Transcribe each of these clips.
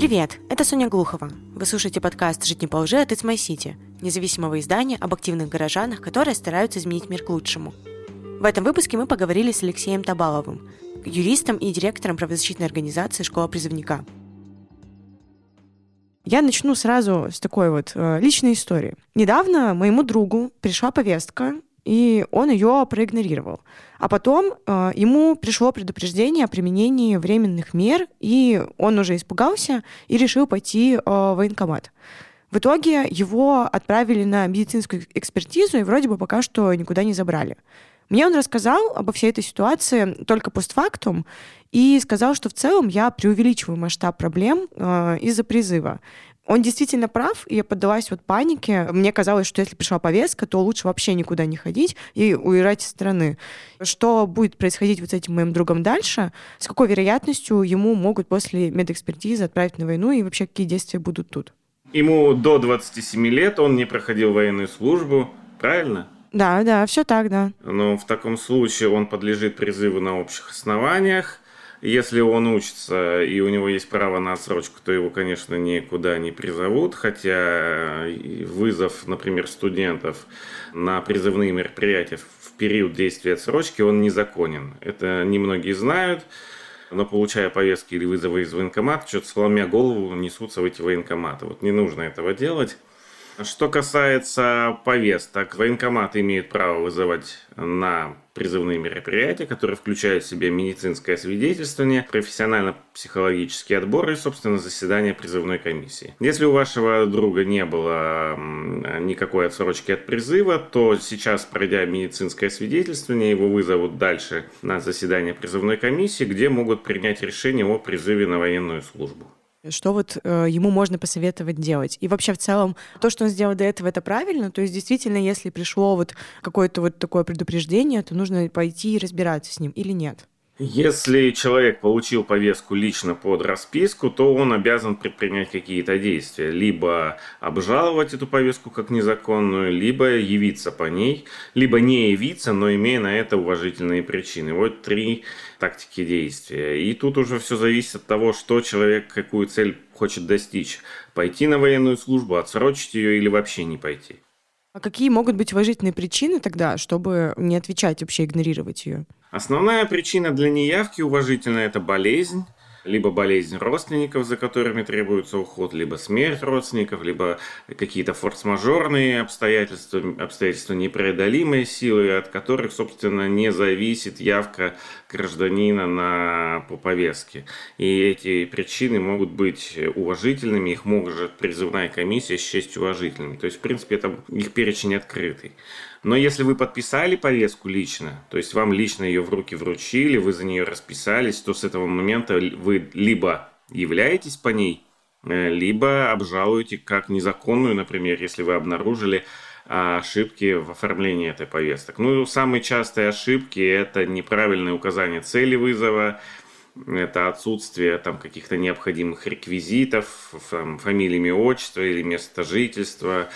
Привет, это Соня Глухова. Вы слушаете подкаст «Жить не по лжи» от It's My City, независимого издания об активных горожанах, которые стараются изменить мир к лучшему. В этом выпуске мы поговорили с Алексеем Табаловым, юристом и директором правозащитной организации «Школа призывника». Я начну сразу с такой вот э, личной истории. Недавно моему другу пришла повестка и он ее проигнорировал. А потом э, ему пришло предупреждение о применении временных мер, и он уже испугался и решил пойти э, в военкомат. В итоге его отправили на медицинскую экспертизу и вроде бы пока что никуда не забрали. Мне он рассказал обо всей этой ситуации только постфактум и сказал, что в целом я преувеличиваю масштаб проблем э, из-за призыва. Он действительно прав, и я поддалась вот панике. Мне казалось, что если пришла повестка, то лучше вообще никуда не ходить и уезжать из страны. Что будет происходить вот с этим моим другом дальше? С какой вероятностью ему могут после медэкспертизы отправить на войну, и вообще какие действия будут тут? Ему до 27 лет, он не проходил военную службу, правильно? Да, да, все так, да. Но в таком случае он подлежит призыву на общих основаниях. Если он учится и у него есть право на отсрочку, то его, конечно, никуда не призовут, хотя вызов, например, студентов на призывные мероприятия в период действия отсрочки, он незаконен. Это немногие знают, но получая повестки или вызовы из военкомата, что-то сломя голову несутся в эти военкоматы. Вот не нужно этого делать. Что касается повесток, военкоматы имеют право вызывать на призывные мероприятия, которые включают в себя медицинское свидетельствование, профессионально-психологический отбор и, собственно, заседание призывной комиссии. Если у вашего друга не было никакой отсрочки от призыва, то сейчас, пройдя медицинское свидетельствование, его вызовут дальше на заседание призывной комиссии, где могут принять решение о призыве на военную службу что вот э, ему можно посоветовать делать. И вообще в целом то, что он сделал до этого, это правильно. То есть действительно, если пришло вот какое-то вот такое предупреждение, то нужно пойти и разбираться с ним или нет. Если человек получил повестку лично под расписку, то он обязан предпринять какие-то действия. Либо обжаловать эту повестку как незаконную, либо явиться по ней, либо не явиться, но имея на это уважительные причины. Вот три тактики действия. И тут уже все зависит от того, что человек, какую цель хочет достичь. Пойти на военную службу, отсрочить ее или вообще не пойти. А какие могут быть уважительные причины тогда, чтобы не отвечать, вообще игнорировать ее? Основная причина для неявки уважительная – это болезнь, либо болезнь родственников, за которыми требуется уход, либо смерть родственников, либо какие-то форс-мажорные обстоятельства, обстоятельства непреодолимые силы, от которых, собственно, не зависит явка гражданина на, по повестке. И эти причины могут быть уважительными, их может призывная комиссия счесть уважительными. То есть, в принципе, это их перечень открытый. Но если вы подписали повестку лично, то есть вам лично ее в руки вручили, вы за нее расписались, то с этого момента вы либо являетесь по ней, э, либо обжалуете как незаконную, например, если вы обнаружили а, ошибки в оформлении этой повесток. Ну, самые частые ошибки – это неправильное указание цели вызова, это отсутствие там каких-то необходимых реквизитов, фамилии, имя, отчество или место жительства,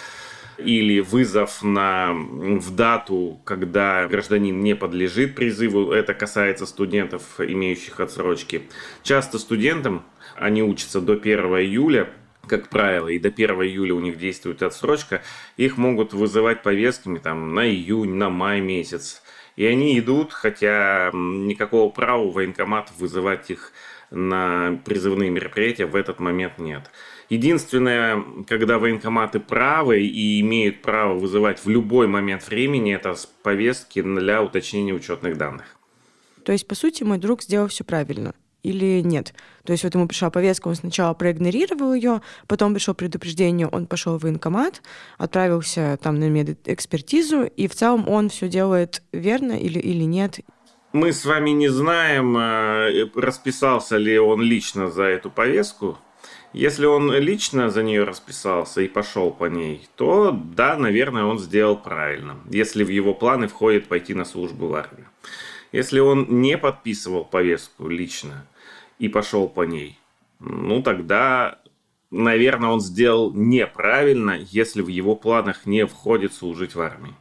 или вызов на, в дату, когда гражданин не подлежит призыву. Это касается студентов, имеющих отсрочки. Часто студентам, они учатся до 1 июля, как правило, и до 1 июля у них действует отсрочка, их могут вызывать повестками там, на июнь, на май месяц. И они идут, хотя никакого права военкомат вызывать их на призывные мероприятия в этот момент нет. Единственное, когда военкоматы правы и имеют право вызывать в любой момент времени, это повестки для уточнения учетных данных. То есть, по сути, мой друг сделал все правильно или нет. То есть вот ему пришла повестка, он сначала проигнорировал ее, потом пришло предупреждение, он пошел в военкомат, отправился там на медэкспертизу, и в целом он все делает верно или, или нет. Мы с вами не знаем, э, расписался ли он лично за эту повестку, если он лично за нее расписался и пошел по ней, то да, наверное, он сделал правильно, если в его планы входит пойти на службу в армию. Если он не подписывал повестку лично и пошел по ней, ну тогда, наверное, он сделал неправильно, если в его планах не входит служить в армии.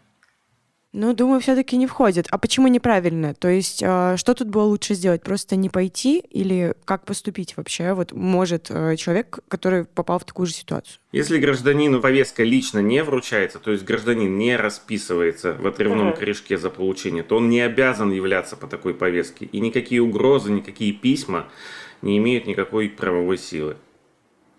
Ну, думаю, все-таки не входит. А почему неправильно? То есть, э, что тут было лучше сделать? Просто не пойти или как поступить вообще? Вот может э, человек, который попал в такую же ситуацию. Если гражданину повестка лично не вручается, то есть гражданин не расписывается в отрывном uh-huh. корешке за получение, то он не обязан являться по такой повестке. И никакие угрозы, никакие письма не имеют никакой правовой силы.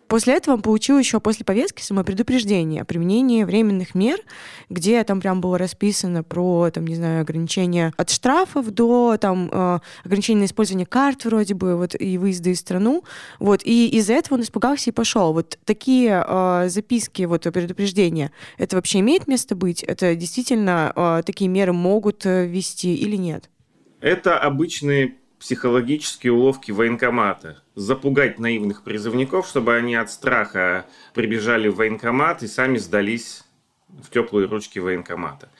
После этого он получил еще после повестки самопредупреждение о применении временных мер, где там прям было расписано про, там, не знаю, ограничения от штрафов до там э, ограничения на использование карт вроде бы, вот, и выезда из страну. Вот, и из-за этого он испугался и пошел. Вот такие э, записки, вот, предупреждения, это вообще имеет место быть? Это действительно э, такие меры могут э, ввести или нет? Это обычные психологические уловки военкомата. Запугать наивных призывников, чтобы они от страха прибежали в военкомат и сами сдались в теплые ручки военкомата.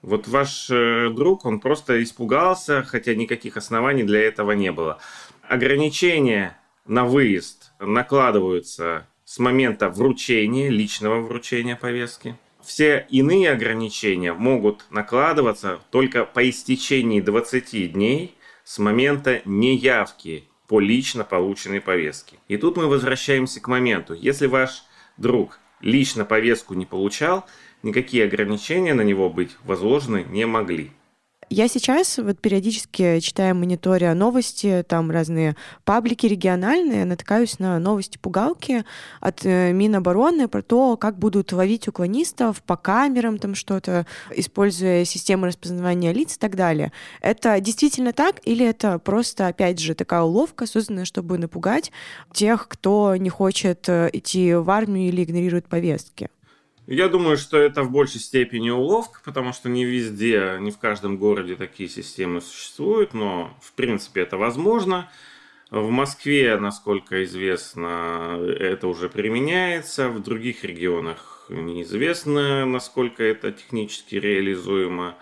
Вот ваш э, друг, он просто испугался, хотя никаких оснований для этого не было. Ограничения на выезд накладываются с момента вручения, личного вручения повестки. Все иные ограничения могут накладываться только по истечении 20 дней с момента неявки по лично полученной повестке. И тут мы возвращаемся к моменту. Если ваш друг лично повестку не получал, никакие ограничения на него быть возложены не могли. Я сейчас вот периодически читаю мониторя новости, там разные паблики региональные, натыкаюсь на новости-пугалки от э, Минобороны про то, как будут ловить уклонистов по камерам, там что-то, используя системы распознавания лиц и так далее. Это действительно так или это просто, опять же, такая уловка, созданная, чтобы напугать тех, кто не хочет э, идти в армию или игнорирует повестки? Я думаю, что это в большей степени уловка, потому что не везде, не в каждом городе такие системы существуют, но в принципе это возможно. В Москве, насколько известно, это уже применяется, в других регионах неизвестно, насколько это технически реализуемо.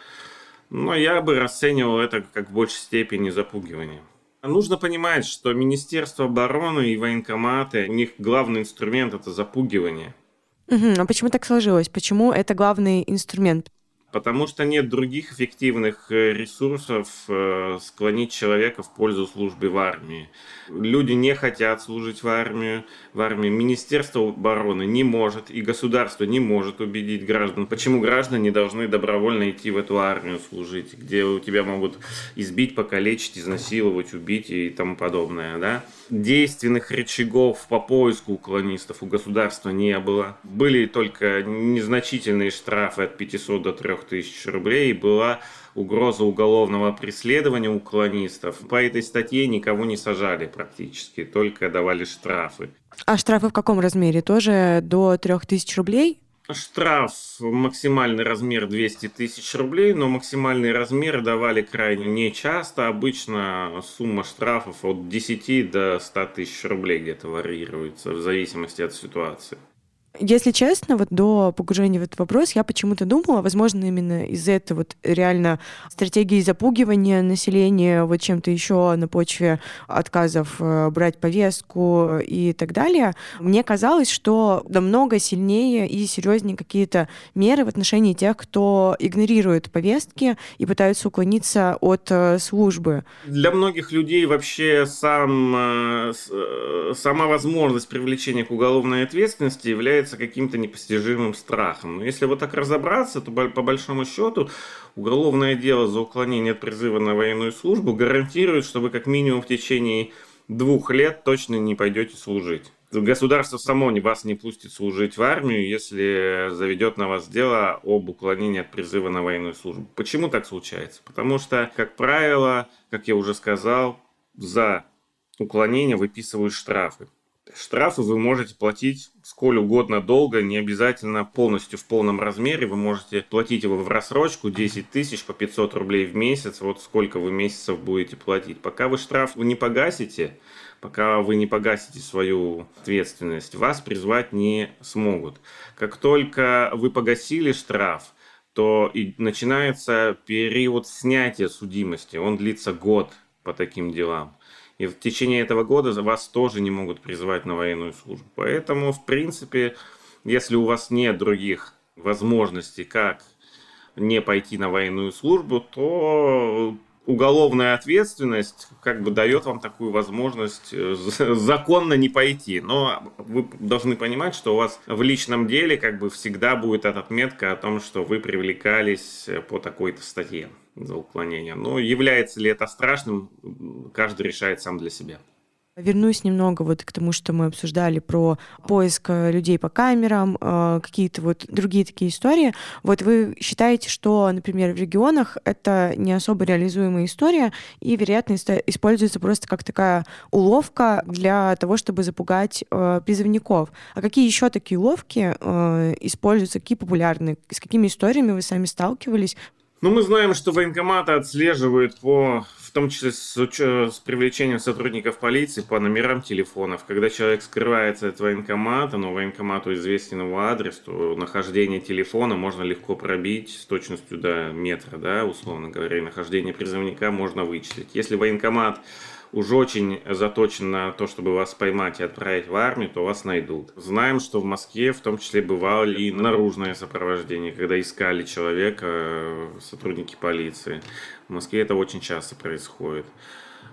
Но я бы расценивал это как в большей степени запугивание. Нужно понимать, что Министерство обороны и военкоматы, у них главный инструмент – это запугивание – Угу. А почему так сложилось? Почему это главный инструмент? Потому что нет других эффективных э, ресурсов э, склонить человека в пользу службы в армии. Люди не хотят служить в армию. В армии Министерство обороны не может и государство не может убедить граждан. Почему граждане должны добровольно идти в эту армию служить, где у тебя могут избить, покалечить, изнасиловать, убить и тому подобное, да? действенных рычагов по поиску уклонистов у государства не было. Были только незначительные штрафы от 500 до 3000 рублей. Была угроза уголовного преследования уклонистов. По этой статье никого не сажали практически, только давали штрафы. А штрафы в каком размере? Тоже до 3000 рублей? Штраф, максимальный размер 200 тысяч рублей, но максимальный размер давали крайне нечасто. Обычно сумма штрафов от 10 до 100 тысяч рублей где-то варьируется в зависимости от ситуации. Если честно, вот до погружения в этот вопрос я почему-то думала, возможно, именно из-за этого вот реально стратегии запугивания населения вот чем-то еще на почве отказов э, брать повестку и так далее, мне казалось, что намного сильнее и серьезнее какие-то меры в отношении тех, кто игнорирует повестки и пытаются уклониться от э, службы. Для многих людей вообще сам, э, сама возможность привлечения к уголовной ответственности является является каким-то непостижимым страхом. Но если вот так разобраться, то по большому счету уголовное дело за уклонение от призыва на военную службу гарантирует, что вы как минимум в течение двух лет точно не пойдете служить. Государство само вас не пустит служить в армию, если заведет на вас дело об уклонении от призыва на военную службу. Почему так случается? Потому что, как правило, как я уже сказал, за уклонение выписывают штрафы. Штрафы вы можете платить сколь угодно долго, не обязательно полностью в полном размере. Вы можете платить его в рассрочку 10 тысяч по 500 рублей в месяц. Вот сколько вы месяцев будете платить. Пока вы штраф не погасите, пока вы не погасите свою ответственность, вас призвать не смогут. Как только вы погасили штраф, то и начинается период снятия судимости. Он длится год по таким делам. И в течение этого года вас тоже не могут призывать на военную службу. Поэтому, в принципе, если у вас нет других возможностей, как не пойти на военную службу, то уголовная ответственность как бы дает вам такую возможность э, законно не пойти. Но вы должны понимать, что у вас в личном деле как бы всегда будет эта отметка о том, что вы привлекались по такой-то статье за уклонение. Но является ли это страшным, каждый решает сам для себя. Вернусь немного вот к тому, что мы обсуждали про поиск э, людей по камерам, э, какие-то вот другие такие истории. Вот вы считаете, что, например, в регионах это не особо реализуемая история и, вероятно, используется просто как такая уловка для того, чтобы запугать э, призывников. А какие еще такие уловки используются, какие популярные, с какими историями вы сами сталкивались? Ну, мы знаем, что военкоматы отслеживают по том числе с, с привлечением сотрудников полиции по номерам телефонов. Когда человек скрывается от военкомата, но военкомату известен его адрес, то нахождение телефона можно легко пробить с точностью до метра, да, условно говоря, и нахождение призывника можно вычислить. Если военкомат уже очень заточен на то, чтобы вас поймать и отправить в армию, то вас найдут. Знаем, что в Москве в том числе бывало и наружное сопровождение, когда искали человека э, сотрудники полиции. В Москве это очень часто происходит.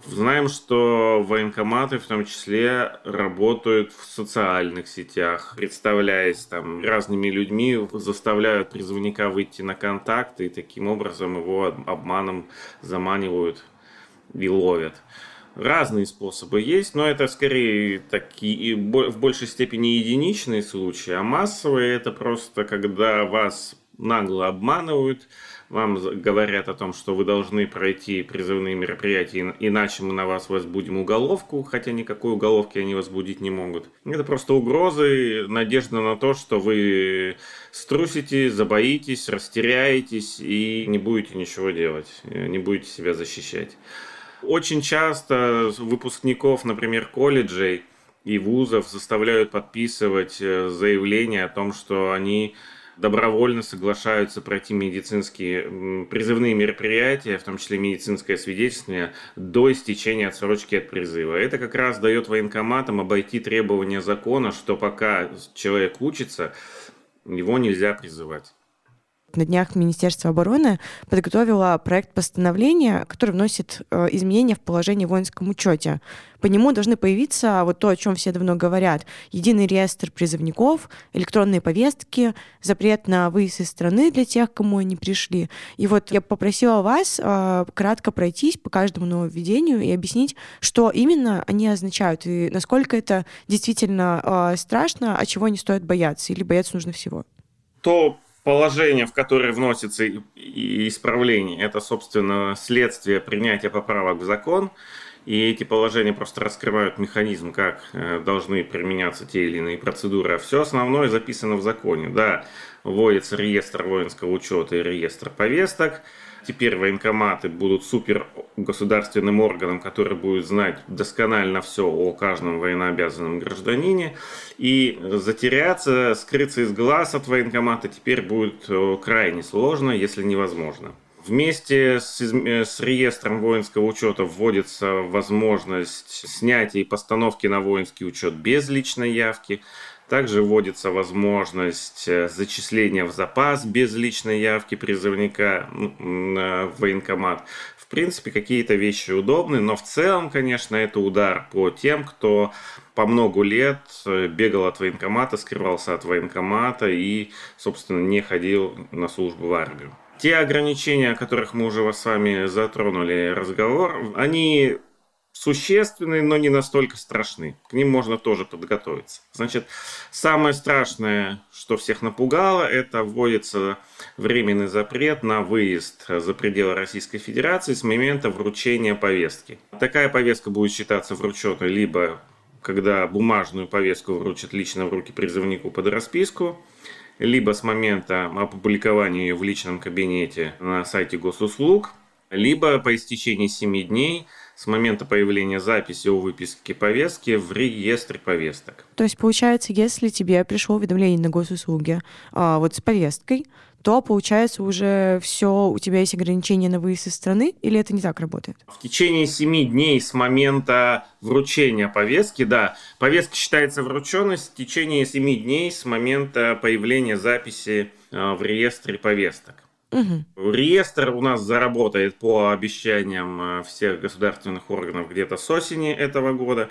Знаем, что военкоматы в том числе работают в социальных сетях, представляясь там разными людьми, заставляют призывника выйти на контакт и таким образом его обманом заманивают и ловят. Разные способы есть, но это скорее такие в большей степени единичные случаи, а массовые это просто когда вас нагло обманывают, вам говорят о том, что вы должны пройти призывные мероприятия, иначе мы на вас возбудим уголовку, хотя никакой уголовки они возбудить не могут. Это просто угрозы, надежда на то, что вы струсите, забоитесь, растеряетесь и не будете ничего делать, не будете себя защищать. Очень часто выпускников, например, колледжей и вузов заставляют подписывать э, заявление о том, что они добровольно соглашаются пройти медицинские призывные мероприятия, в том числе медицинское свидетельствование, до истечения отсрочки от призыва. Это как раз дает военкоматам обойти требования закона, что пока человек учится, его нельзя призывать. На днях Министерство обороны подготовило проект постановления, который вносит э, изменения в положение в воинском учете. По нему должны появиться вот то, о чем все давно говорят. Единый реестр призывников, электронные повестки, запрет на выезд из страны для тех, кому они пришли. И вот я попросила вас э, кратко пройтись по каждому нововведению и объяснить, что именно они означают и насколько это действительно э, страшно, а чего не стоит бояться или бояться нужно всего. То положение, в которое вносится исправление, это, собственно, следствие принятия поправок в закон. И эти положения просто раскрывают механизм, как э, должны применяться те или иные процедуры. А все основное записано в законе. Да, вводится реестр воинского учета и реестр повесток – Теперь военкоматы будут супер государственным органом, который будет знать досконально все о каждом военнообязанном гражданине. И затеряться, скрыться из глаз от военкомата теперь будет э, крайне сложно, если невозможно. Вместе с, э, с реестром воинского учета вводится возможность снятия и постановки на воинский учет без личной явки. Также вводится возможность э, зачисления в запас без личной явки призывника на военкомат. В принципе, какие-то вещи удобны, но в целом, конечно, это удар по тем, кто по много лет э, бегал от военкомата, скрывался от военкомата и, собственно, не ходил на службу в армию. Те ограничения, о которых мы уже с вами затронули разговор, они существенные, но не настолько страшны. К ним можно тоже подготовиться. Значит, самое страшное, что всех напугало, это вводится временный запрет на выезд за пределы Российской Федерации с момента вручения повестки. Такая повестка будет считаться врученной либо когда бумажную повестку вручат лично в руки призывнику под расписку, либо с момента опубликования ее в личном кабинете на сайте госуслуг, либо по истечении 7 дней – с момента появления записи о выписке повестки в реестре повесток. То есть, получается, если тебе пришло уведомление на госуслуги а, вот с повесткой, то, получается, уже все, у тебя есть ограничения на выезд из страны, или это не так работает? В течение семи дней с момента вручения повестки, да, повестка считается врученной в течение семи дней с момента появления записи а, в реестре повесток. Угу. Реестр у нас заработает по обещаниям э, всех государственных органов где-то с осени этого года.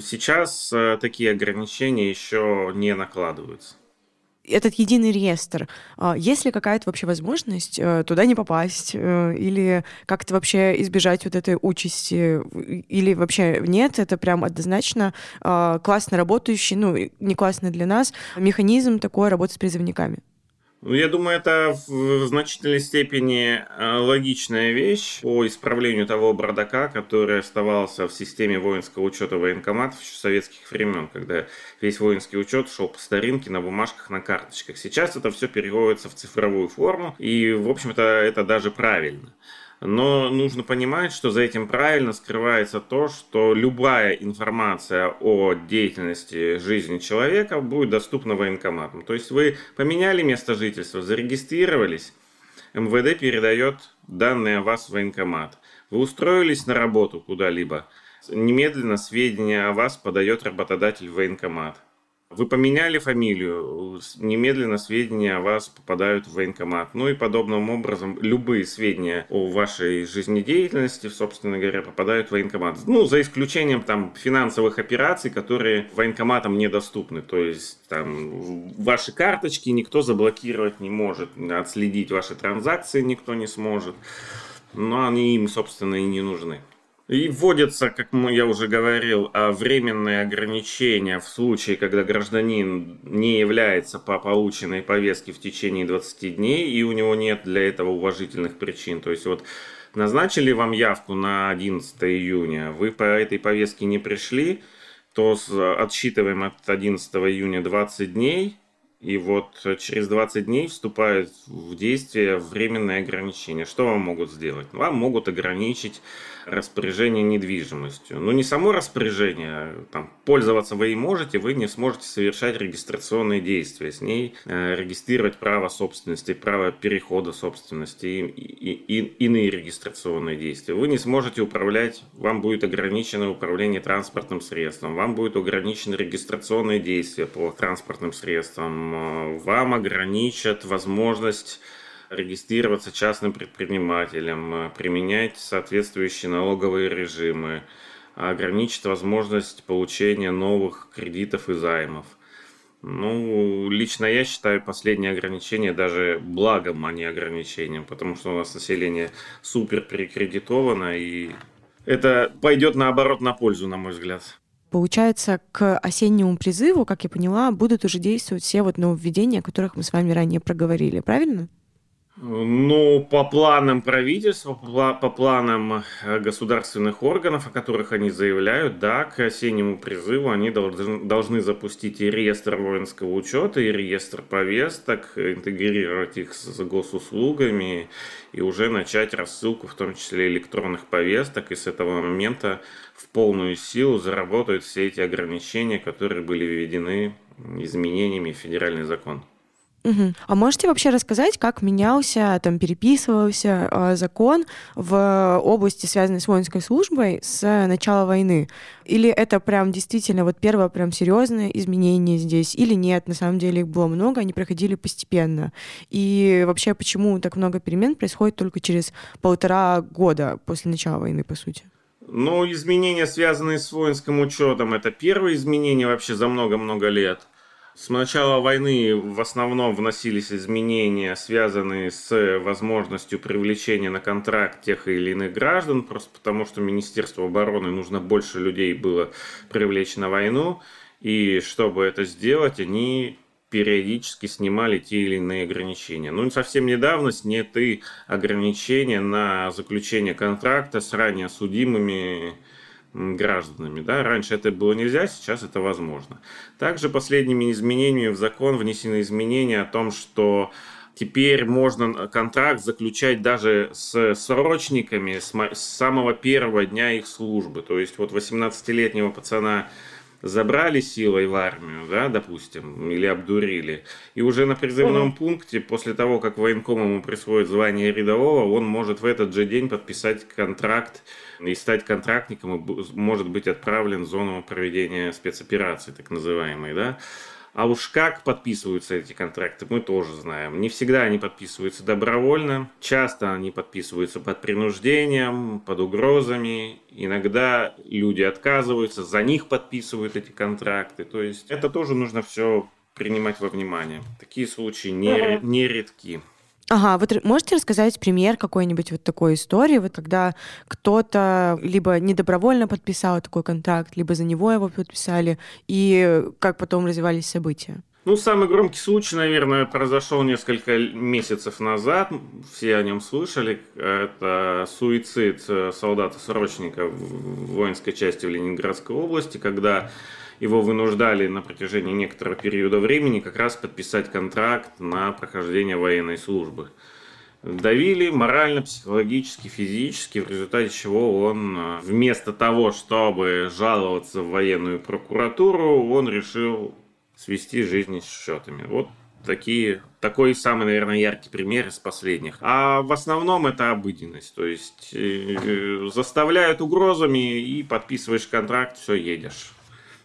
Сейчас э, такие ограничения еще не накладываются этот единый реестр, а, есть ли какая-то вообще возможность э, туда не попасть или как-то вообще избежать вот этой участи, или вообще нет, это прям однозначно а, классно работающий, ну, не классно для нас, механизм такой работы с призывниками? Ну, я думаю, это в значительной степени э, логичная вещь по исправлению того бардака, который оставался в системе воинского учета военкоматов еще советских времен, когда весь воинский учет шел по старинке на бумажках, на карточках. Сейчас это все переводится в цифровую форму, и, в общем-то, это даже правильно. Но нужно понимать, что за этим правильно скрывается то, что любая информация о деятельности жизни человека будет доступна военкоматам. То есть вы поменяли место жительства, зарегистрировались, МВД передает данные о вас в военкомат. Вы устроились на работу куда-либо, немедленно сведения о вас подает работодатель в военкомат. Вы поменяли фамилию, немедленно сведения о вас попадают в военкомат. Ну и подобным образом любые сведения о вашей жизнедеятельности, собственно говоря, попадают в военкомат. Ну, за исключением там финансовых операций, которые военкоматам недоступны. То есть там ваши карточки никто заблокировать не может, отследить ваши транзакции никто не сможет. Но они им, собственно, и не нужны. И вводятся, как я уже говорил, а, временные ограничения в случае, когда гражданин не является по полученной повестке в течение 20 дней, и у него нет для этого уважительных причин. То есть вот назначили вам явку на 11 июня, вы по этой повестке не пришли, то отсчитываем от 11 июня 20 дней, и вот через 20 дней вступает в действие временное ограничение. Что вам могут сделать? Вам могут ограничить распоряжение недвижимостью. Но не само распоряжение, там, пользоваться вы и можете, вы не сможете совершать регистрационные действия с ней, э, регистрировать право собственности, право перехода собственности и, и, и иные регистрационные действия. Вы не сможете управлять, вам будет ограничено управление транспортным средством, вам будет ограничены регистрационные действия по транспортным средствам, э, вам ограничат возможность регистрироваться частным предпринимателем, э, применять соответствующие налоговые режимы, ограничить возможность получения новых кредитов и займов. Ну, лично я считаю последнее ограничение даже благом, а не ограничением, потому что у нас население супер перекредитовано, и это пойдет наоборот на пользу, на мой взгляд. Получается, к осеннему призыву, как я поняла, будут уже действовать все вот нововведения, о которых мы с вами ранее проговорили, правильно? Ну, по планам правительства, по планам э, государственных органов, о которых они заявляют, да, к осеннему призыву они должны, запустить и реестр воинского учета, и реестр повесток, интегрировать их с госуслугами и уже начать рассылку, в том числе электронных повесток, и с этого момента в полную силу заработают все эти ограничения, которые были введены изменениями в федеральный закон. Угу. А можете вообще рассказать, как менялся, там, переписывался э, закон в области, связанной с воинской службой, с начала войны? Или это прям действительно вот первое прям серьезное изменение здесь? Или нет, на самом деле их было много, они проходили постепенно? И вообще, почему так много перемен происходит только через полтора года после начала войны, по сути? Ну, изменения, связанные с воинским учетом, это первые изменения вообще за много-много лет. С начала войны в основном вносились изменения, связанные с возможностью привлечения на контракт тех или иных граждан, просто потому что Министерству обороны нужно больше людей было привлечь на войну. И чтобы это сделать, они периодически снимали те или иные ограничения. Ну, совсем недавно сняты ограничения на заключение контракта с ранее судимыми гражданами. Да? Раньше это было нельзя, сейчас это возможно. Также последними изменениями в закон внесены изменения о том, что теперь можно контракт заключать даже с срочниками с самого первого дня их службы. То есть вот 18-летнего пацана забрали силой в армию, да, допустим, или обдурили, и уже на призывном угу. пункте, после того, как военком ему присвоит звание рядового, он может в этот же день подписать контракт и стать контрактником, и может быть отправлен в зону проведения спецоперации, так называемой, да. А уж как подписываются эти контракты, мы тоже знаем. Не всегда они подписываются добровольно, часто они подписываются под принуждением, под угрозами. Иногда люди отказываются, за них подписывают эти контракты. То есть это тоже нужно все принимать во внимание. Такие случаи не, не редки. Ага, вот можете рассказать пример какой-нибудь вот такой истории, вот когда кто-то либо недобровольно подписал такой контракт, либо за него его подписали, и как потом развивались события? Ну, самый громкий случай, наверное, произошел несколько месяцев назад. Все о нем слышали. Это суицид солдата-срочника в воинской части в Ленинградской области, когда его вынуждали на протяжении некоторого периода времени как раз подписать контракт на прохождение военной службы. Давили морально, психологически, физически, в результате чего он э, вместо того, чтобы жаловаться в военную прокуратуру, он решил свести жизнь с счетами. Вот такие, такой самый, наверное, яркий пример из последних. А в основном это обыденность. То есть э, заставляют угрозами и подписываешь контракт, все, едешь.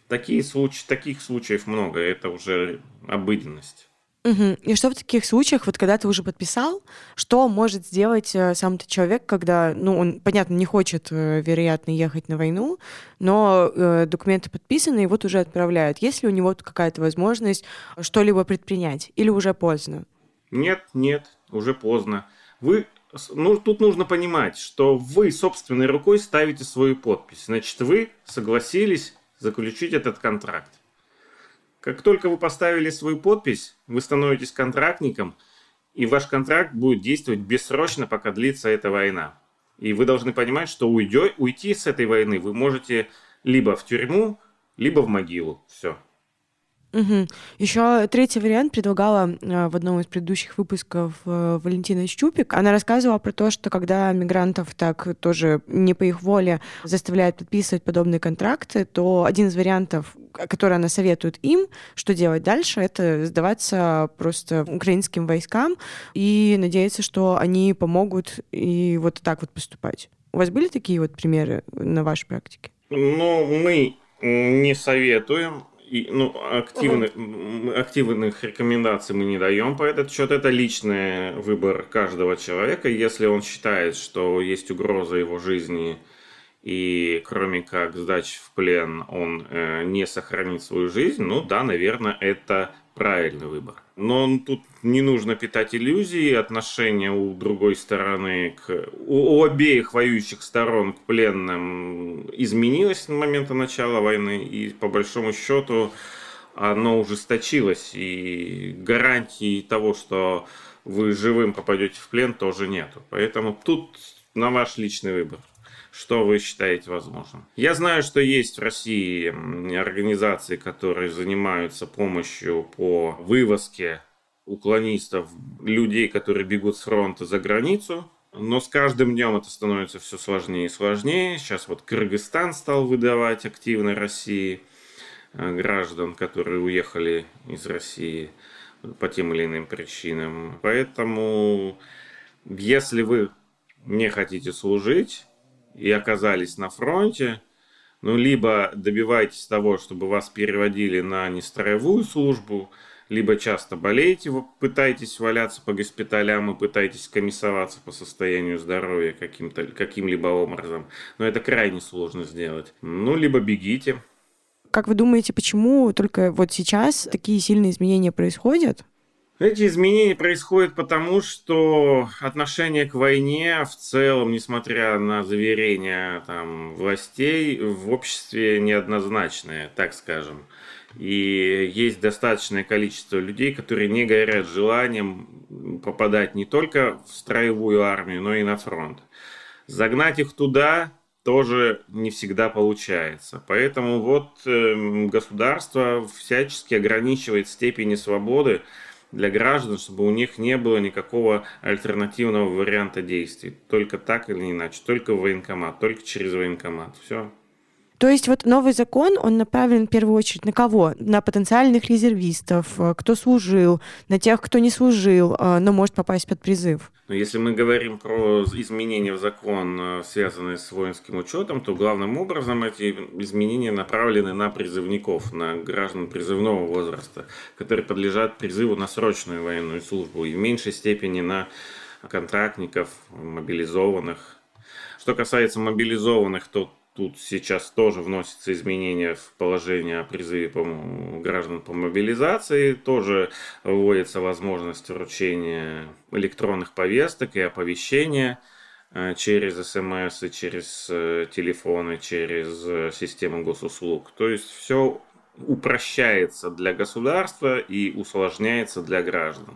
Такие случаи, таких случаев много, это уже обыденность. Угу. И что в таких случаях, вот когда ты уже подписал, что может сделать э, сам этот человек, когда, ну, он, понятно, не хочет, э, вероятно, ехать на войну, но э, документы подписаны, и вот уже отправляют. Есть ли у него какая-то возможность что-либо предпринять, или уже поздно? Нет, нет, уже поздно. Вы ну, тут нужно понимать, что вы собственной рукой ставите свою подпись. Значит, вы согласились заключить этот контракт. Как только вы поставили свою подпись, вы становитесь контрактником, и ваш контракт будет действовать бессрочно, пока длится эта война. И вы должны понимать, что уйдё, уйти с этой войны вы можете либо в тюрьму, либо в могилу. Все. Угу. Еще третий вариант предлагала э, в одном из предыдущих выпусков э, Валентина Щупик. Она рассказывала про то, что когда мигрантов так тоже не по их воле заставляют подписывать подобные контракты, то один из вариантов, который она советует им, что делать дальше, это сдаваться просто украинским войскам и надеяться, что они помогут и вот так вот поступать. У вас были такие вот примеры на вашей практике? Ну, мы не советуем и, ну, активных, активных рекомендаций мы не даем по этот счет. Это личный выбор каждого человека. Если он считает, что есть угроза его жизни, и кроме как сдачи в плен он э, не сохранит свою жизнь, ну да, наверное, это правильный выбор. Но тут не нужно питать иллюзии, отношения у другой стороны, к, у, у обеих воюющих сторон к пленным изменилось с момента начала войны, и по большому счету оно ужесточилось, и гарантии того, что вы живым попадете в плен, тоже нету. Поэтому тут на ваш личный выбор. Что вы считаете возможным? Я знаю, что есть в России организации, которые занимаются помощью по вывозке уклонистов, людей, которые бегут с фронта за границу. Но с каждым днем это становится все сложнее и сложнее. Сейчас вот Кыргызстан стал выдавать активно России э, граждан, которые уехали из России по тем или иным причинам. Поэтому, если вы не хотите служить, и оказались на фронте, ну, либо добивайтесь того, чтобы вас переводили на нестроевую службу, либо часто болеете, вы пытаетесь валяться по госпиталям и пытаетесь комиссоваться по состоянию здоровья каким-то, каким-либо образом. Но это крайне сложно сделать. Ну, либо бегите. Как вы думаете, почему только вот сейчас такие сильные изменения происходят? Эти изменения происходят потому, что отношение к войне в целом, несмотря на заверения там, властей, в обществе неоднозначное, так скажем. И есть достаточное количество людей, которые не горят желанием попадать не только в строевую армию, но и на фронт. Загнать их туда тоже не всегда получается. Поэтому вот э, государство всячески ограничивает степени свободы для граждан, чтобы у них не было никакого альтернативного варианта действий. Только так или иначе, только в военкомат, только через военкомат. Все. То есть вот новый закон, он направлен в первую очередь на кого? На потенциальных резервистов, э, кто служил, на тех, кто не служил, э, но может попасть под призыв. Но если мы говорим про изменения в закон, э, связанные с воинским учетом, то главным образом эти изменения направлены на призывников, на граждан призывного возраста, которые подлежат призыву на срочную военную службу и в меньшей степени на контрактников, мобилизованных. Что касается мобилизованных, то Тут сейчас тоже вносятся изменения в положение о призыве граждан по мобилизации. Тоже вводится возможность вручения электронных повесток и оповещения э, через СМС через э, телефоны, через э, систему госуслуг. То есть все упрощается для государства и усложняется для граждан.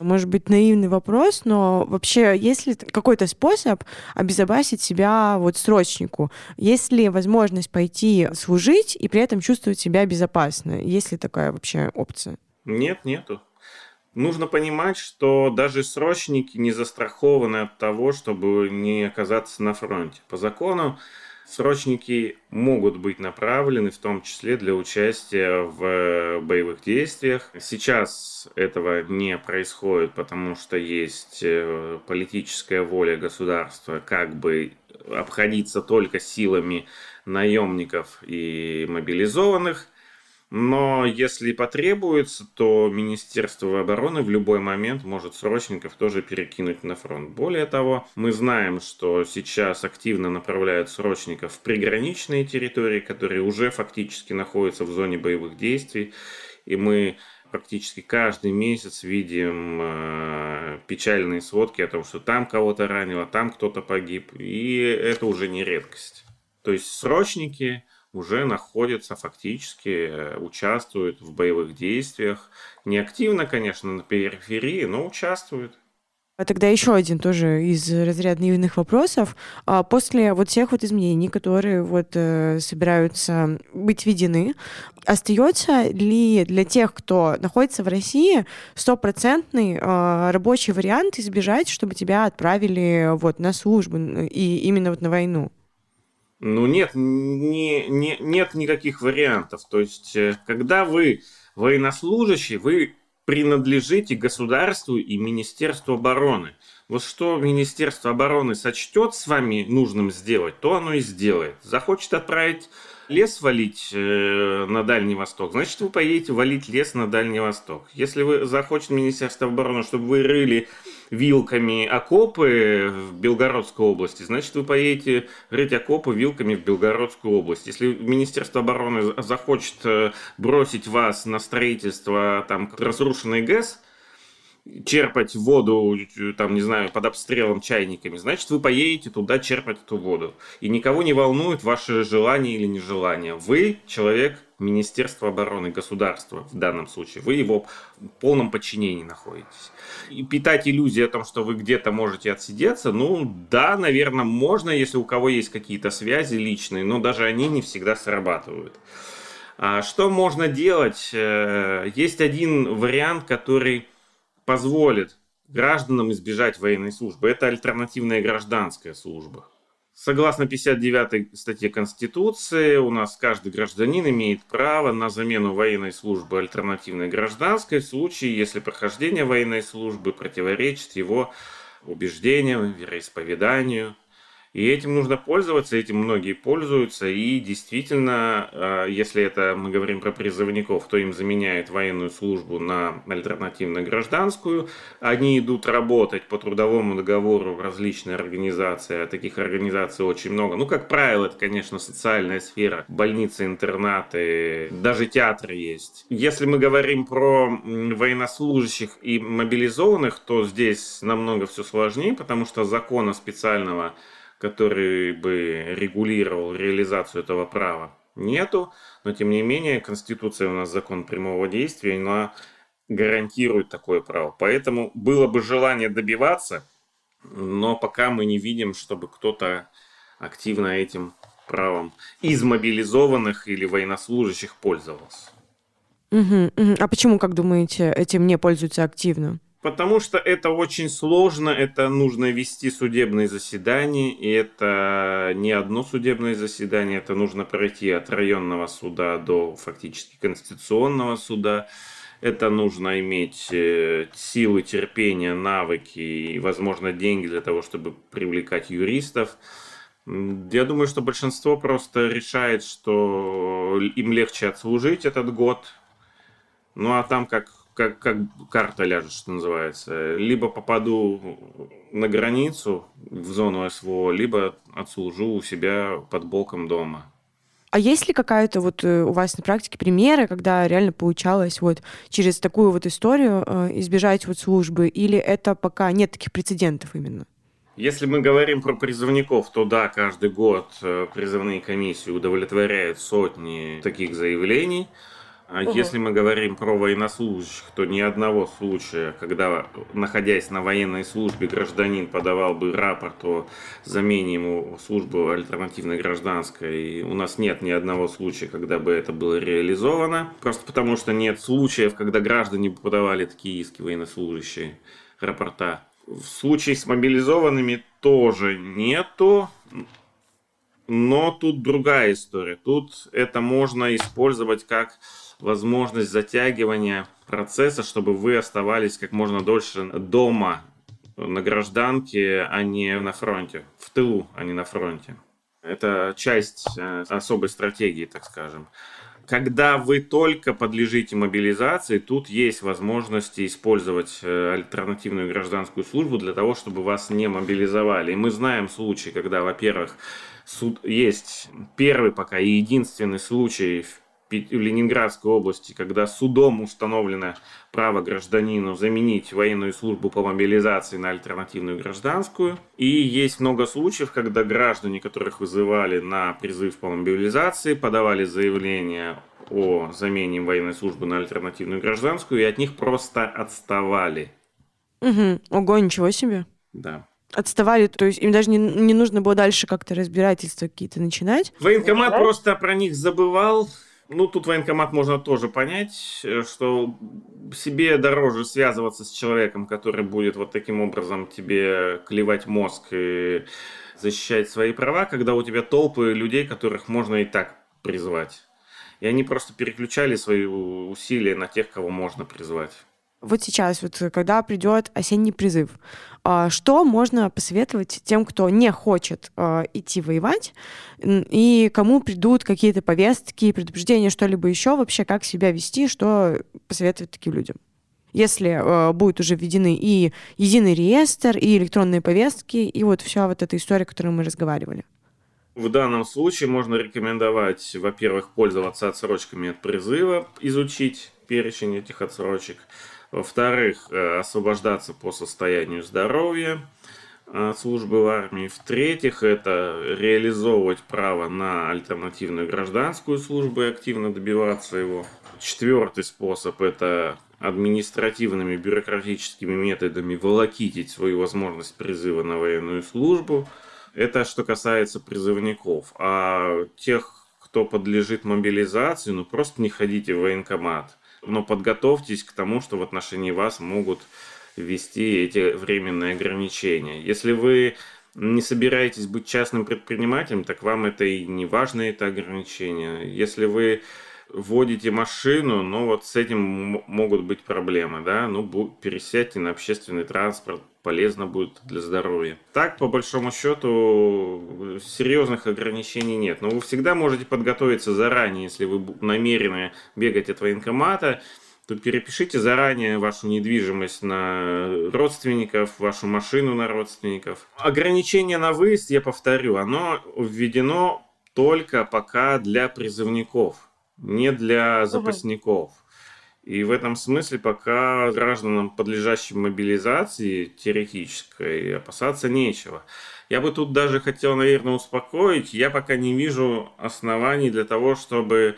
Может быть, наивный вопрос, но вообще есть ли какой-то способ обезопасить себя вот срочнику? Есть ли возможность пойти служить и при этом чувствовать себя безопасно? Есть ли такая вообще опция? Нет, нету. Нужно понимать, что даже срочники не застрахованы от того, чтобы не оказаться на фронте. По закону Срочники могут быть направлены в том числе для участия в э, боевых действиях. Сейчас этого не происходит, потому что есть э, политическая воля государства как бы обходиться только силами наемников и мобилизованных – но если потребуется, то Министерство обороны в любой момент может срочников тоже перекинуть на фронт. Более того, мы знаем, что сейчас активно направляют срочников в приграничные территории, которые уже фактически находятся в зоне боевых действий. И мы практически каждый месяц видим э, печальные сводки о том, что там кого-то ранило, там кто-то погиб. И это уже не редкость. То есть срочники уже находятся фактически, э, участвуют в боевых действиях. Не активно, конечно, на периферии, но участвуют. А тогда еще один тоже из разряда наивных вопросов. А после вот всех вот изменений, которые вот э, собираются быть введены, остается ли для тех, кто находится в России, стопроцентный э, рабочий вариант избежать, чтобы тебя отправили вот на службу и именно вот на войну? Ну нет, не, не, нет никаких вариантов. То есть, э, когда вы военнослужащий, вы принадлежите государству и Министерству обороны. Вот что Министерство обороны сочтет с вами нужным сделать, то оно и сделает. Захочет отправить лес валить э, на Дальний Восток, значит, вы поедете валить лес на Дальний Восток. Если вы захочет Министерство обороны, чтобы вы рыли вилками окопы в Белгородской области, значит, вы поедете рыть окопы вилками в Белгородскую область. Если Министерство обороны захочет э, бросить вас на строительство там разрушенной ГЭС, черпать воду, там, не знаю, под обстрелом чайниками, значит, вы поедете туда черпать эту воду. И никого не волнует ваше желание или нежелание. Вы человек Министерства обороны, государства в данном случае. Вы его в полном подчинении находитесь. И питать иллюзии о том, что вы где-то можете отсидеться, ну да, наверное, можно, если у кого есть какие-то связи личные, но даже они не всегда срабатывают. А что можно делать? Э, есть один вариант, который позволит гражданам избежать военной службы. Это альтернативная гражданская служба. Согласно 59 статье Конституции, у нас каждый гражданин имеет право на замену военной службы альтернативной гражданской в случае, если прохождение военной службы противоречит его убеждениям, вероисповеданию, и этим нужно пользоваться, этим многие пользуются. И действительно, а, если это мы говорим про призывников, то им заменяют военную службу на альтернативно-гражданскую. Они идут работать по трудовому договору в различные организации, а таких организаций очень много. Ну, как правило, это, конечно, социальная сфера, больницы, интернаты, даже театры есть. Если мы говорим про военнослужащих и мобилизованных, то здесь намного все сложнее, потому что закона специального который бы регулировал реализацию этого права, нету. Но, тем не менее, Конституция у нас закон прямого действия, она гарантирует такое право. Поэтому было бы желание добиваться, но пока мы не видим, чтобы кто-то активно этим правом из мобилизованных или военнослужащих пользовался. Угу, угу. А почему, как думаете, этим не пользуются активно? Потому что это очень сложно, это нужно вести судебные заседания, и это не одно судебное заседание, это нужно пройти от районного суда до фактически конституционного суда. Это нужно иметь э, силы, терпения, навыки и, возможно, деньги для того, чтобы привлекать юристов. Я думаю, что большинство просто решает, что им легче отслужить этот год. Ну а там как, как, как карта ляжет, что называется. Либо попаду на границу в зону СВО, либо отслужу у себя под боком дома. А есть ли какая-то вот э, у вас на практике примеры, когда реально получалось вот через такую вот историю э, избежать вот службы, или это пока нет таких прецедентов именно? Если мы говорим про призывников, то да, каждый год э, призывные комиссии удовлетворяют сотни таких заявлений. А угу. Если мы говорим про военнослужащих, то ни одного случая, когда, находясь на военной службе, гражданин подавал бы рапорт о замене ему службы альтернативной гражданской, у нас нет ни одного случая, когда бы это было реализовано. Просто потому, что нет случаев, когда граждане подавали такие иски военнослужащие рапорта. В случае с мобилизованными тоже нету. Но тут другая история. Тут это можно использовать как возможность затягивания процесса, чтобы вы оставались как можно дольше дома на гражданке, а не на фронте, в тылу, а не на фронте. Это часть э, особой стратегии, так скажем. Когда вы только подлежите мобилизации, тут есть возможности использовать э, альтернативную гражданскую службу для того, чтобы вас не мобилизовали. И мы знаем случаи, когда, во-первых, суд есть первый пока и единственный случай Ленинградской области, когда судом установлено право гражданину заменить военную службу по мобилизации на альтернативную гражданскую. И есть много случаев, когда граждане, которых вызывали на призыв по мобилизации, подавали заявление о замене военной службы на альтернативную гражданскую, и от них просто отставали. Угу. Ого, ничего себе. Да отставали, то есть им даже не, не нужно было дальше как-то разбирательства какие-то начинать. Военкомат просто про них забывал, ну, тут военкомат можно тоже понять, э, что себе дороже связываться с человеком, который будет вот таким образом тебе клевать мозг и защищать свои права, когда у тебя толпы людей, которых можно и так призвать. И они просто переключали свои усилия на тех, кого можно призвать вот сейчас, вот когда придет осенний призыв, что можно посоветовать тем, кто не хочет а, идти воевать, и кому придут какие-то повестки, предупреждения, что-либо еще, вообще как себя вести, что посоветовать таким людям? Если э, будет уже введены и единый реестр, и электронные повестки, и вот вся вот эта история, о которой мы разговаривали. В данном случае можно рекомендовать, во-первых, пользоваться отсрочками от призыва, изучить перечень этих отсрочек. Во-вторых, э, освобождаться по состоянию здоровья от службы в армии. В-третьих, это реализовывать право на альтернативную гражданскую службу и активно добиваться его. Четвертый способ – это административными бюрократическими методами волокитить свою возможность призыва на военную службу. Это что касается призывников. А тех, кто подлежит мобилизации, ну просто не ходите в военкомат но подготовьтесь к тому, что в отношении вас могут ввести эти временные ограничения. Если вы не собираетесь быть частным предпринимателем, так вам это и не важно, это ограничение. Если вы водите машину, но вот с этим могут быть проблемы, да, ну, пересядьте на общественный транспорт, полезно будет для здоровья. Так, по большому счету, серьезных ограничений нет. Но вы всегда можете подготовиться заранее, если вы намерены бегать от военкомата, то перепишите заранее вашу недвижимость на родственников, вашу машину на родственников. Ограничение на выезд, я повторю, оно введено только пока для призывников, не для запасников. И в этом смысле пока гражданам, подлежащим мобилизации теоретической, опасаться нечего. Я бы тут даже хотел, наверное, успокоить. Я пока не вижу оснований для того, чтобы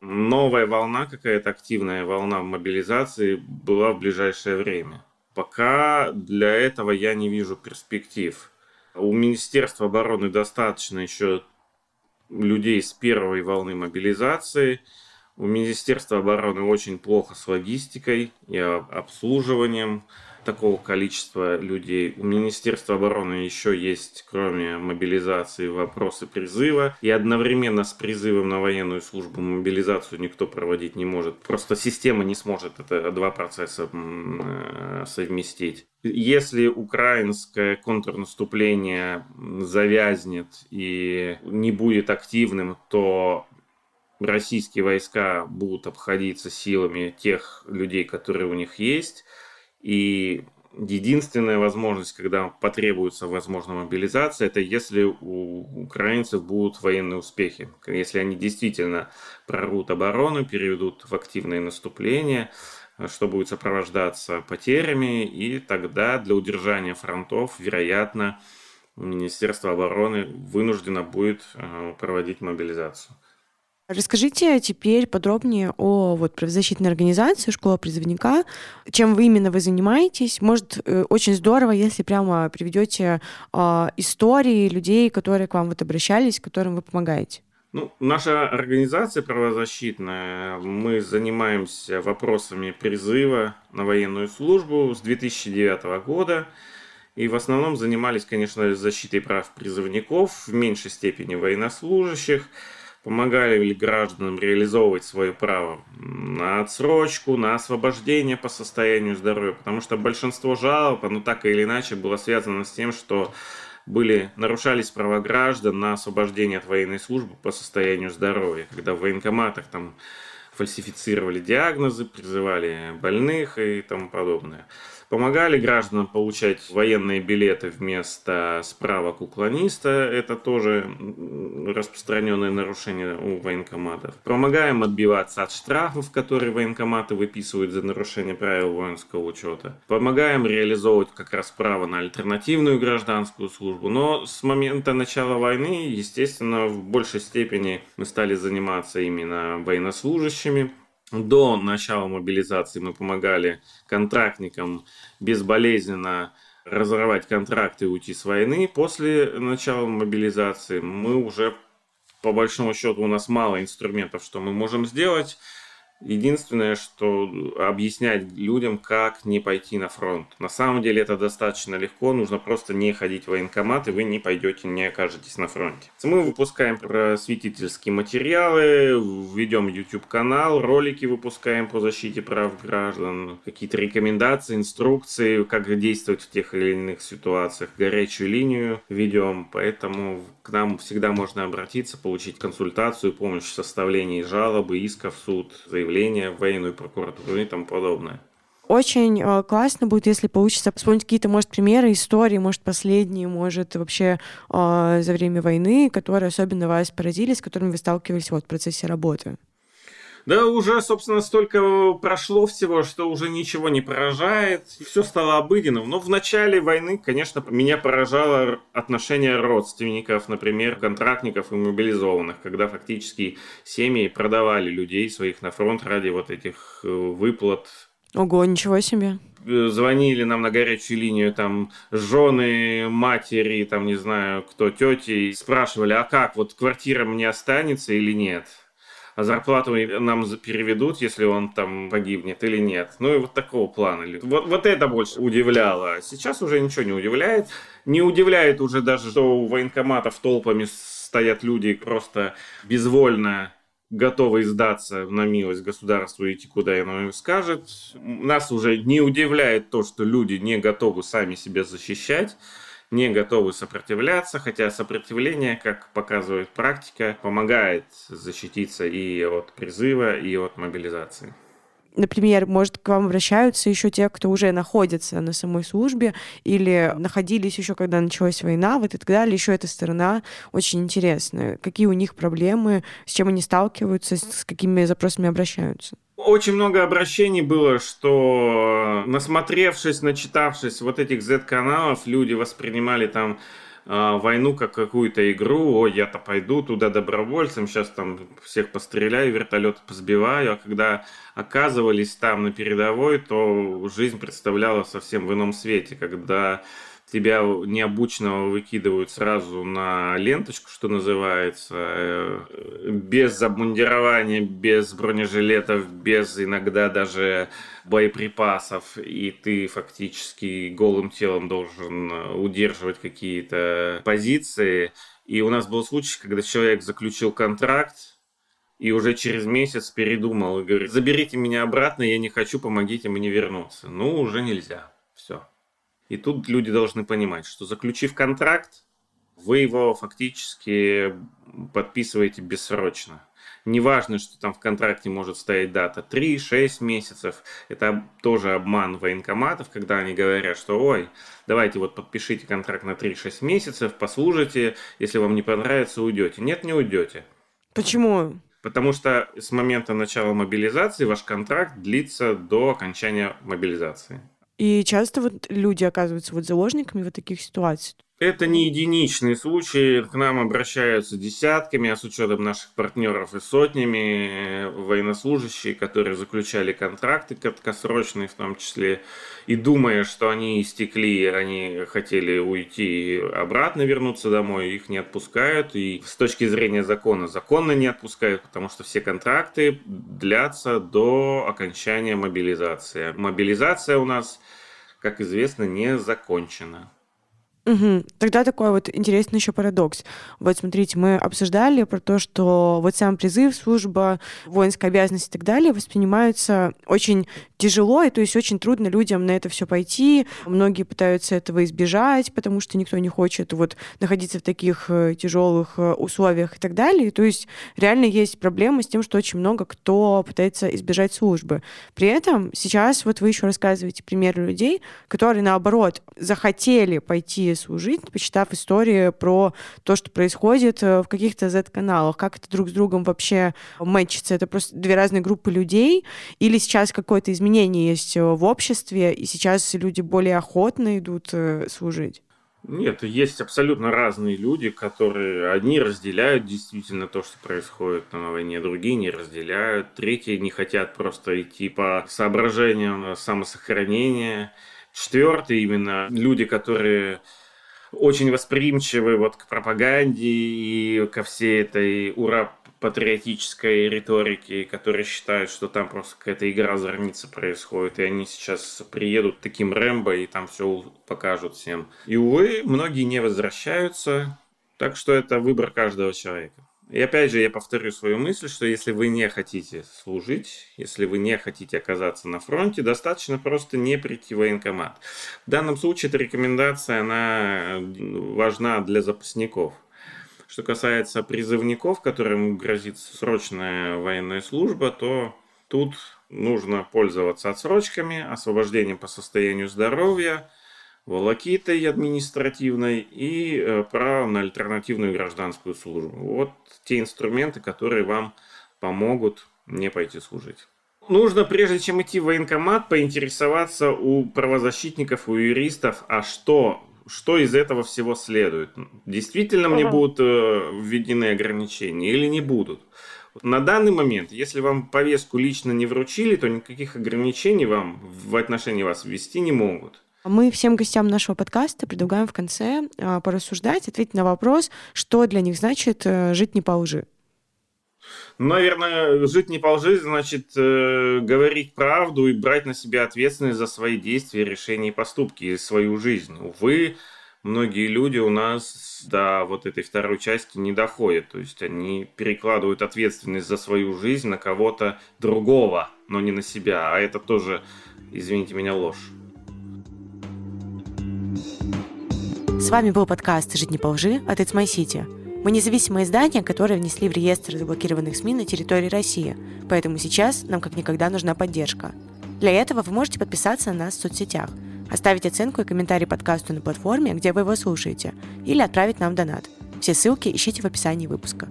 новая волна, какая-то активная волна мобилизации была в ближайшее время. Пока для этого я не вижу перспектив. У Министерства обороны достаточно еще людей с первой волны мобилизации – У Министерства обороны очень плохо с логистикой и обслуживанием такого количества людей. У Министерства обороны еще есть, кроме мобилизации, вопросы призыва. И одновременно с призывом на военную службу мобилизацию никто проводить не может. Просто система не сможет это два процесса э, совместить. Если украинское контрнаступление завязнет и не будет активным, то российские войска будут обходиться силами тех людей, которые у них есть. И единственная возможность, когда потребуется, возможно, мобилизация, это если у украинцев будут военные успехи. Если они действительно прорвут оборону, переведут в активное наступление, что будет сопровождаться потерями, и тогда для удержания фронтов, вероятно, Министерство обороны вынуждено будет э, проводить мобилизацию. Расскажите теперь подробнее о вот, правозащитной организации «Школа призывника». Чем вы именно вы занимаетесь? Может, э, очень здорово, если прямо приведете э, истории людей, которые к вам вот обращались, которым вы помогаете. Ну, наша организация правозащитная, мы занимаемся вопросами призыва на военную службу с 2009 года. И в основном занимались, конечно, защитой прав призывников, в меньшей степени военнослужащих помогали ли гражданам реализовывать свое право на отсрочку, на освобождение по состоянию здоровья, потому что большинство жалоб, оно так или иначе было связано с тем, что были, нарушались права граждан на освобождение от военной службы по состоянию здоровья, когда в военкоматах там фальсифицировали диагнозы, призывали больных и тому подобное. Помогали гражданам получать военные билеты вместо справок уклониста. Это тоже распространенное нарушение у военкоматов. Помогаем отбиваться от штрафов, которые военкоматы выписывают за нарушение правил воинского учета. Помогаем реализовывать как раз право на альтернативную гражданскую службу. Но с момента начала войны, естественно, в большей степени мы стали заниматься именно военнослужащими до начала мобилизации мы помогали контрактникам безболезненно разорвать контракты и уйти с войны. После начала мобилизации мы уже, по большому счету, у нас мало инструментов, что мы можем сделать. Единственное, что объяснять людям, как не пойти на фронт. На самом деле это достаточно легко, нужно просто не ходить в военкомат, и вы не пойдете, не окажетесь на фронте. Мы выпускаем просветительские материалы, ведем YouTube-канал, ролики выпускаем по защите прав граждан, какие-то рекомендации, инструкции, как действовать в тех или иных ситуациях, горячую линию ведем, поэтому к нам всегда можно обратиться, получить консультацию, помощь в составлении жалобы, иска в суд, заявления заявления в военную прокуратуру и тому подобное. Очень э, классно будет, если получится вспомнить какие-то, может, примеры, истории, может, последние, может, вообще э, за время войны, которые особенно вас поразили, с которыми вы сталкивались вот, в процессе работы. Да уже, собственно, столько прошло всего, что уже ничего не поражает. Все стало обыденным. Но в начале войны, конечно, меня поражало отношение родственников, например, контрактников и мобилизованных, когда фактически семьи продавали людей своих на фронт ради вот этих э, выплат. Ого, ничего себе э, звонили нам на горячую линию там жены, матери, там не знаю кто, тети, спрашивали, а как, вот квартира мне останется или нет? Зарплату нам переведут, если он там погибнет или нет. Ну и вот такого плана. Вот, вот это больше удивляло. Сейчас уже ничего не удивляет. Не удивляет уже даже, что у военкоматов толпами стоят люди просто безвольно готовы сдаться на милость государству и идти куда оно скажет. Нас уже не удивляет то, что люди не готовы сами себя защищать не готовы сопротивляться, хотя сопротивление, как показывает практика, помогает защититься и от призыва, и от мобилизации. Например, может, к вам обращаются еще те, кто уже находится на самой службе или находились еще, когда началась война, вот и так далее. Еще эта сторона очень интересная. Какие у них проблемы, с чем они сталкиваются, с какими запросами обращаются? Очень много обращений было, что насмотревшись, начитавшись вот этих Z-каналов, люди воспринимали там э, войну как какую-то игру. О, я-то пойду туда добровольцем, сейчас там всех постреляю, вертолет позбиваю. А когда оказывались там на передовой, то жизнь представляла совсем в ином свете, когда тебя необученного выкидывают сразу на ленточку, что называется, э, без обмундирования, без бронежилетов, без иногда даже боеприпасов, и ты фактически голым телом должен удерживать какие-то позиции. И у нас был случай, когда человек заключил контракт, и уже через месяц передумал и говорит, заберите меня обратно, я не хочу, помогите мне вернуться. Ну, уже нельзя. И тут люди должны понимать, что заключив контракт, вы его фактически подписываете бессрочно. Неважно, что там в контракте может стоять дата 3-6 месяцев. Это тоже обман военкоматов, когда они говорят, что ой, давайте вот подпишите контракт на 3-6 месяцев, послужите, если вам не понравится, уйдете. Нет, не уйдете. Почему? Потому что с момента начала мобилизации ваш контракт длится до окончания мобилизации. И часто вот люди оказываются вот заложниками вот таких ситуаций. Это не единичный случай. К нам обращаются десятками, а с учетом наших партнеров и сотнями э, военнослужащие, которые заключали контракты краткосрочные в том числе, и думая, что они истекли, они хотели уйти обратно вернуться домой, их не отпускают. И с точки зрения закона, законно не отпускают, потому что все контракты длятся до окончания мобилизации. Мобилизация у нас, как известно, не закончена. Угу. Тогда такой вот интересный еще парадокс. Вот смотрите, мы обсуждали про то, что вот сам призыв, служба, воинская обязанность и так далее воспринимаются очень тяжело, и то есть очень трудно людям на это все пойти. Многие пытаются этого избежать, потому что никто не хочет вот находиться в таких э, тяжелых э, условиях и так далее. То есть реально есть проблема с тем, что очень много кто пытается избежать службы. При этом сейчас вот вы еще рассказываете примеры людей, которые наоборот захотели пойти служить, почитав истории про то, что происходит э, в каких-то Z-каналах, как это друг с другом вообще мэчится. Это просто две разные группы людей, или сейчас какое-то изменение есть э, в обществе, и сейчас люди более охотно идут э, служить? Нет, есть абсолютно разные люди, которые одни разделяют действительно то, что происходит на войне, другие не разделяют, третьи не хотят просто идти по соображениям самосохранения, четвертые именно люди, которые очень восприимчивы вот к пропаганде и ко всей этой ура патриотической риторике, которые считают, что там просто какая-то игра зорницы происходит, и они сейчас приедут таким Рэмбо и там все покажут всем. И, увы, многие не возвращаются, так что это выбор каждого человека. И опять же, я повторю свою мысль, что если вы не хотите служить, если вы не хотите оказаться на фронте, достаточно просто не прийти в военкомат. В данном случае эта рекомендация, она важна для запасников. Что касается призывников, которым грозит срочная военная служба, то тут нужно пользоваться отсрочками, освобождением по состоянию здоровья – волокитой административной и э, право на альтернативную гражданскую службу. Вот те инструменты, которые вам помогут не пойти служить. Нужно, прежде чем идти в военкомат, поинтересоваться у правозащитников, у юристов, а что, что из этого всего следует. Действительно мне будут э, введены ограничения или не будут. На данный момент, если вам повестку лично не вручили, то никаких ограничений вам в отношении вас ввести не могут. Мы всем гостям нашего подкаста предлагаем в конце а, порассуждать, ответить на вопрос, что для них значит э, жить не по лжи. Наверное, жить не по лжи значит э, говорить правду и брать на себя ответственность за свои действия, решения и поступки, и свою жизнь. Увы, многие люди у нас до вот этой второй части не доходят. То есть они перекладывают ответственность за свою жизнь на кого-то другого, но не на себя. А это тоже, извините меня, ложь. С вами был подкаст «Жить не по лжи» от It's My City. Мы независимое издание, которое внесли в реестр заблокированных СМИ на территории России, поэтому сейчас нам как никогда нужна поддержка. Для этого вы можете подписаться на нас в соцсетях, оставить оценку и комментарий подкасту на платформе, где вы его слушаете, или отправить нам донат. Все ссылки ищите в описании выпуска.